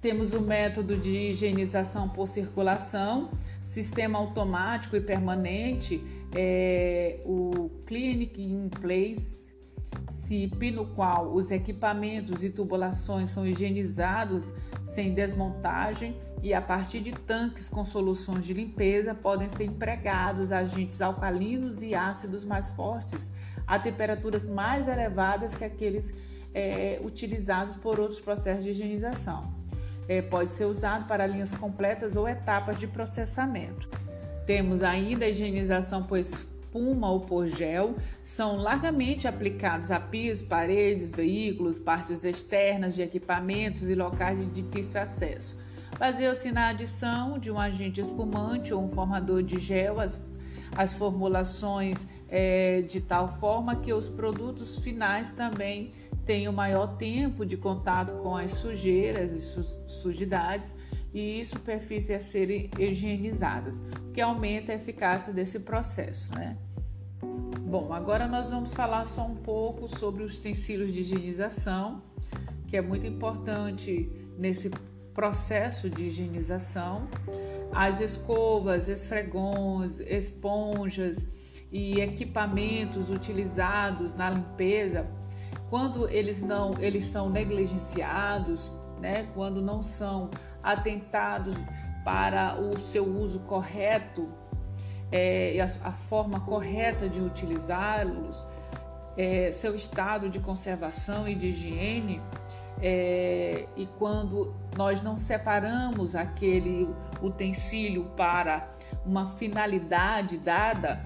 Temos o método de higienização por circulação, sistema automático e permanente, é, o Clinic in Place CIP, no qual os equipamentos e tubulações são higienizados sem desmontagem e a partir de tanques com soluções de limpeza podem ser empregados agentes alcalinos e ácidos mais fortes a temperaturas mais elevadas que aqueles é, utilizados por outros processos de higienização é, pode ser usado para linhas completas ou etapas de processamento. Temos ainda a higienização por espuma ou por gel, são largamente aplicados a pisos, paredes, veículos, partes externas de equipamentos e locais de difícil acesso. Baseia-se na adição de um agente espumante ou um formador de gel às, às formulações é, de tal forma que os produtos finais também tem o maior tempo de contato com as sujeiras e su sujidades e superfícies a serem higienizadas, que aumenta a eficácia desse processo, né? Bom, agora nós vamos falar só um pouco sobre os utensílios de higienização, que é muito importante nesse processo de higienização. As escovas, esfregões, esponjas e equipamentos utilizados na limpeza quando eles não eles são negligenciados, né? quando não são atentados para o seu uso correto é, a, a, forma correta de utilizá-los, é, seu estado de conservação e de higiene, é, e quando nós não separamos aquele utensílio para uma finalidade dada,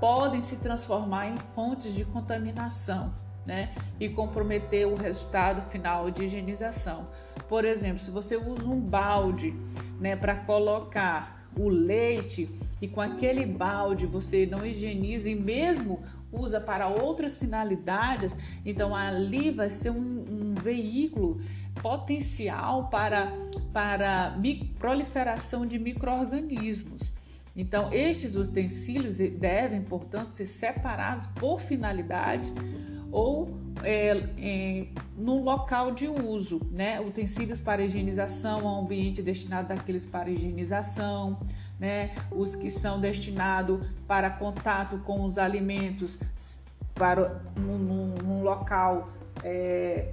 podem se transformar em fontes de contaminação né? E comprometer o resultado final de higienização. Por exemplo, se você usa um balde, né, para colocar o leite e com aquele balde você não higieniza e mesmo usa para outras finalidades, então ali vai ser um, um veículo potencial para, para proliferação de micro-organismos. Então, estes utensílios devem, portanto, ser separados por finalidade ou é, é, no local de uso, né? Utensílios para higienização, ambiente destinado àqueles para higienização, né? Os que são destinados para contato com os alimentos para num local é,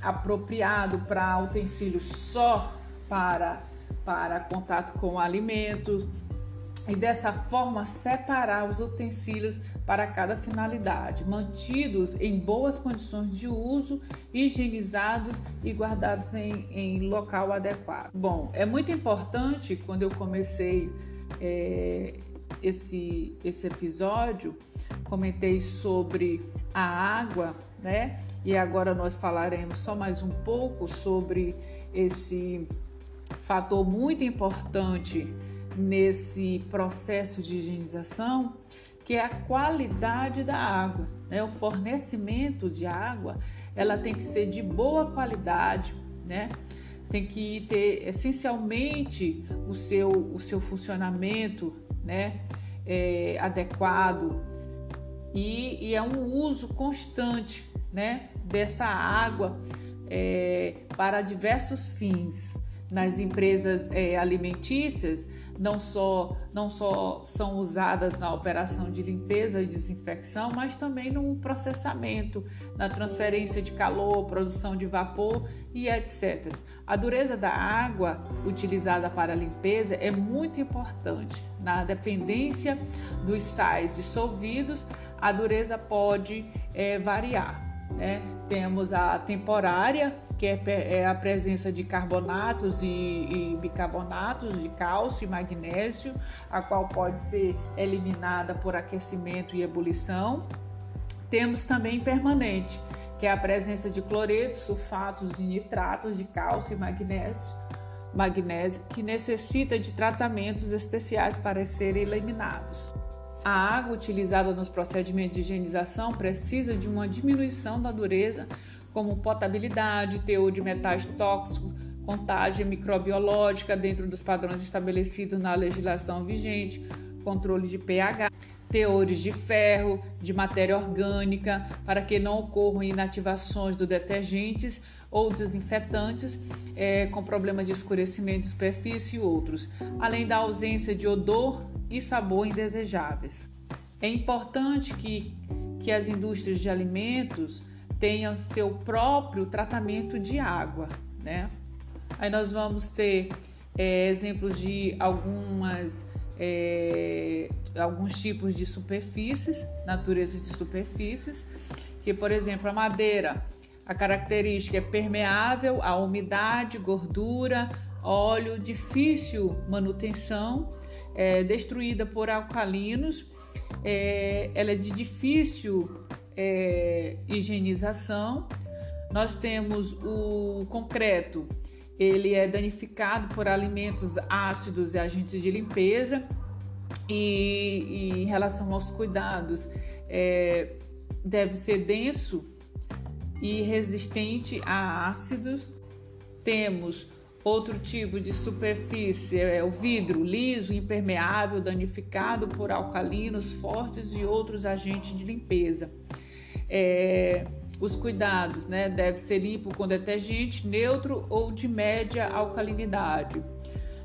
apropriado para utensílios só para, para contato com alimentos e dessa forma separar os utensílios para cada finalidade, mantidos em boas condições de uso, higienizados e guardados em, em local adequado. Bom, é muito importante quando eu comecei é, esse, esse episódio, comentei sobre a água, né? E agora nós falaremos só mais um pouco sobre esse fator muito importante nesse processo de higienização, que é a qualidade da água. Né? O fornecimento de água ela tem que ser de boa qualidade, né? tem que ter essencialmente o seu, o seu funcionamento né? É, adequado e, e, é um uso constante né? dessa água é, para diversos fins. Nas empresas é, alimentícias, não só, não só são usadas na operação de limpeza e desinfecção, mas também no processamento, na transferência de calor, produção de vapor e etc. A dureza da água utilizada para a limpeza é muito importante. Na dependência dos sais dissolvidos, a dureza pode é, variar. Né? Temos a temporária, que é, é a presença de carbonatos e, e, bicarbonatos de cálcio e magnésio, a qual pode ser eliminada por aquecimento e ebulição. Temos também permanente, que é a presença de cloretos, sulfatos e nitratos de cálcio e magnésio, magnésio que necessita de tratamentos especiais para serem eliminados. A água utilizada nos procedimentos de higienização precisa de uma diminuição da dureza, como potabilidade, teor de metais tóxicos, contagem microbiológica dentro dos padrões estabelecidos na legislação vigente, controle de pH, teores de ferro, de matéria orgânica, para que não ocorram inativações dos detergentes ou desinfetantes é, com problemas de escurecimento de superfície e outros, além da ausência de odor e sabor indesejáveis. É importante que, que as indústrias de alimentos tenham seu próprio tratamento de água, né? Aí nós vamos ter é, exemplos de algumas é, alguns tipos de superfícies, naturezas de superfícies, que por exemplo a madeira, a característica é permeável à umidade, gordura, óleo, difícil manutenção é, destruída por alcalinos, é, ela é de difícil é, higienização. Nós temos o concreto, ele é danificado por alimentos ácidos e agentes de limpeza. E, e em relação aos cuidados, é, deve ser denso e resistente a ácidos. Temos Outro tipo de superfície é o vidro liso, impermeável, danificado por alcalinos fortes e outros agentes de limpeza. É, os cuidados, né? Deve ser limpo com detergente neutro ou de média alcalinidade.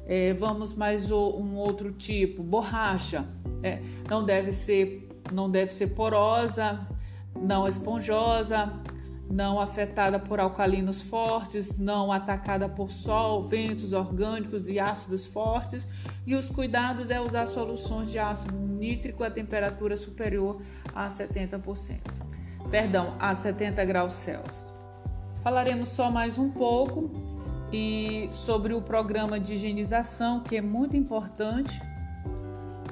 É, vamos mais um outro tipo, borracha. Né? Não deve ser, não deve ser porosa, não esponjosa, não afetada por alcalinos fortes, não atacada por sol, ventos orgânicos e ácidos fortes, e os cuidados é usar soluções de ácido nítrico a temperatura superior a 70%. Perdão, a 70 graus Celsius. Falaremos só mais um pouco e sobre o programa de higienização, que é muito importante.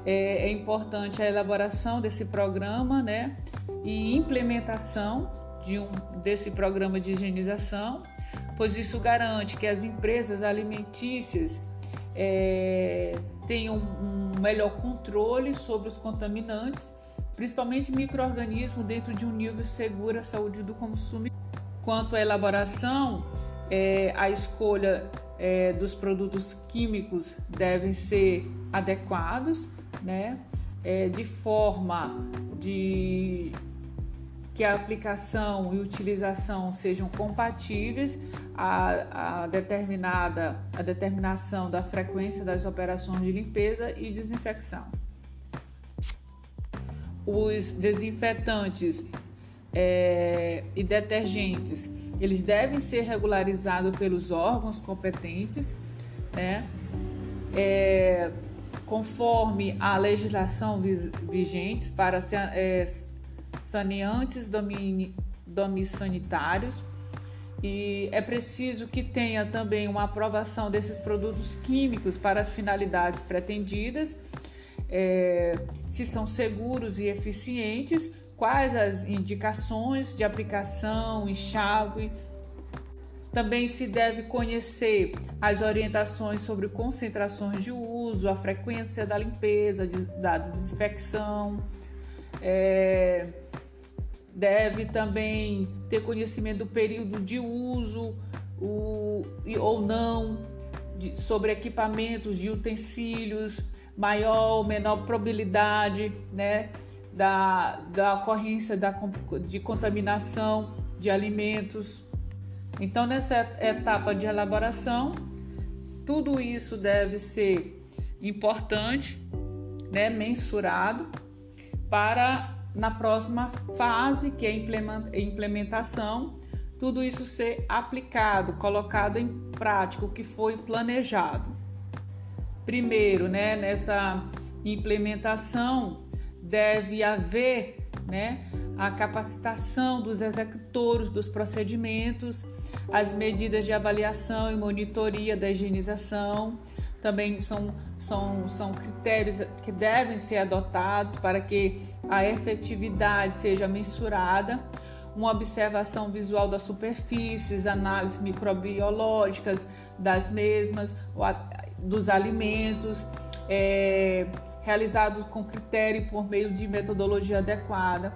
É, é importante a elaboração desse programa, né? E implementação de um, desse programa de higienização, pois isso garante que as empresas alimentícias é, tenham um melhor controle sobre os contaminantes, principalmente micro-organismos, dentro de um nível seguro à saúde do consumidor. Quanto à elaboração, é, a escolha é, dos produtos químicos devem ser adequados, né? É, de forma de que a aplicação e utilização sejam compatíveis a, a, determinada a determinação da frequência das operações de limpeza e desinfecção. Os desinfetantes é, e detergentes, eles devem ser regularizados pelos órgãos competentes, né? É, conforme a legislação vigente para é, saneantes domissanitários. E é preciso que tenha também uma aprovação desses produtos químicos para as finalidades pretendidas, é, se são seguros e eficientes, quais as indicações de aplicação, enxágue. Também se deve conhecer as orientações sobre concentrações de uso, a frequência da limpeza, da desinfecção. É, deve também ter conhecimento do período de uso o, ou não, de, sobre equipamentos de utensílios, maior ou menor probabilidade né, da, da ocorrência da, de contaminação de alimentos. Então, nessa etapa de elaboração, tudo isso deve ser importante, né, mensurado, para na próxima fase, que é a implementação, tudo isso ser aplicado, colocado em prática, o que foi planejado. Primeiro, né, nessa implementação deve haver, né, a capacitação dos executores dos procedimentos, as medidas de avaliação e monitoria da higienização, também são são, são critérios que devem ser adotados para que a efetividade seja mensurada, uma observação visual das superfícies, análises microbiológicas das mesmas, dos alimentos, é, realizados com critério e por meio de metodologia adequada,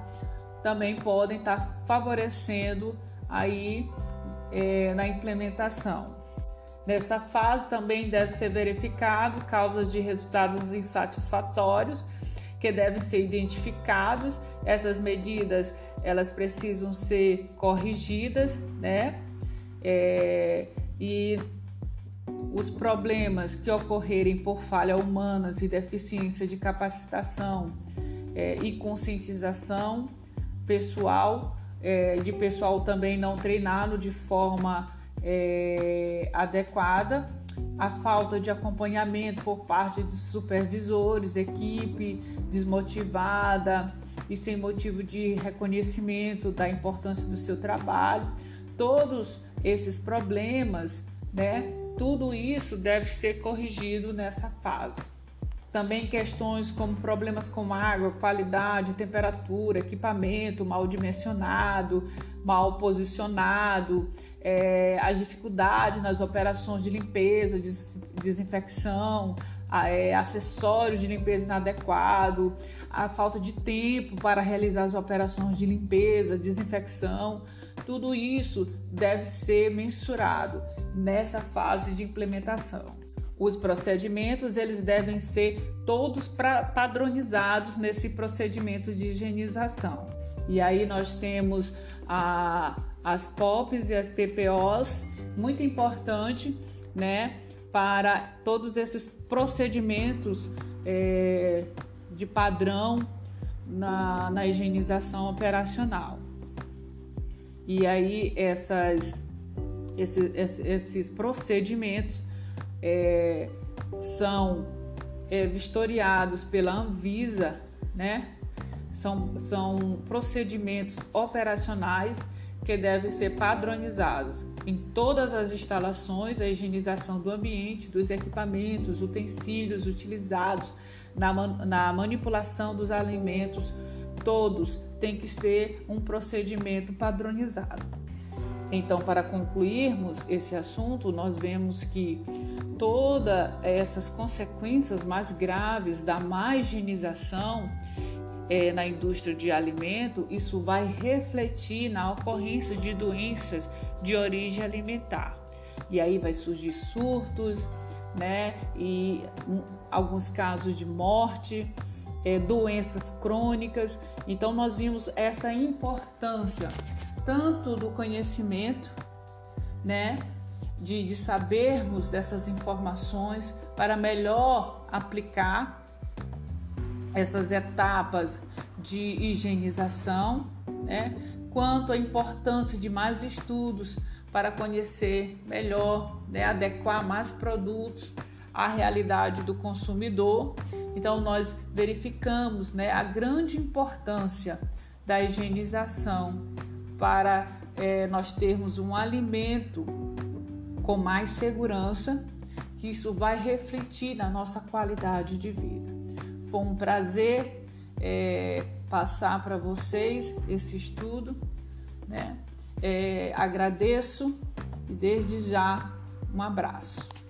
também podem estar favorecendo aí é, na implementação. Nessa fase também deve ser verificado causas de resultados insatisfatórios que devem ser identificados. Essas medidas elas precisam ser corrigidas, né? É, e os problemas que ocorrerem por falha humanas e deficiência de capacitação é, e conscientização pessoal, é, de pessoal também não treinado de forma é, adequada, a falta de acompanhamento por parte de supervisores, equipe desmotivada e sem motivo de reconhecimento da importância do seu trabalho, todos esses problemas, né? Tudo isso deve ser corrigido nessa fase. Também questões como problemas com água, qualidade, temperatura, equipamento mal dimensionado, mal posicionado, é, as dificuldades nas operações de limpeza, de desinfecção, é, acessórios de limpeza inadequado, a falta de tempo para realizar as operações de limpeza, desinfecção, tudo isso deve ser mensurado nessa fase de implementação. Os procedimentos eles devem ser todos padronizados nesse procedimento de higienização. E aí nós temos a as POPs e as PPOs, muito importante, né, para todos esses procedimentos é, de padrão na, na higienização operacional. E aí essas, esses, esses procedimentos é, são é, vistoriados pela Anvisa, né? São, são procedimentos operacionais que devem ser padronizados em todas as instalações, a higienização do ambiente, dos equipamentos, utensílios utilizados na, na manipulação dos alimentos, todos têm que ser um procedimento padronizado. Então, para concluirmos esse assunto, nós vemos que todas essas consequências mais graves da má higienização é, na indústria de alimento, isso vai refletir na ocorrência de doenças de origem alimentar. E aí vai surgir surtos, né? E um, alguns casos de morte, é, doenças crônicas. Então nós vimos essa importância tanto do conhecimento, né? De, de sabermos dessas informações para melhor aplicar essas etapas de higienização, né? quanto à importância de mais estudos para conhecer melhor, né? adequar mais produtos à realidade do consumidor. Então, nós verificamos né, a grande importância da higienização para é, nós termos um alimento com mais segurança, que isso vai refletir na nossa qualidade de vida. Foi um prazer é, passar para vocês esse estudo, né? É, agradeço e desde já um abraço.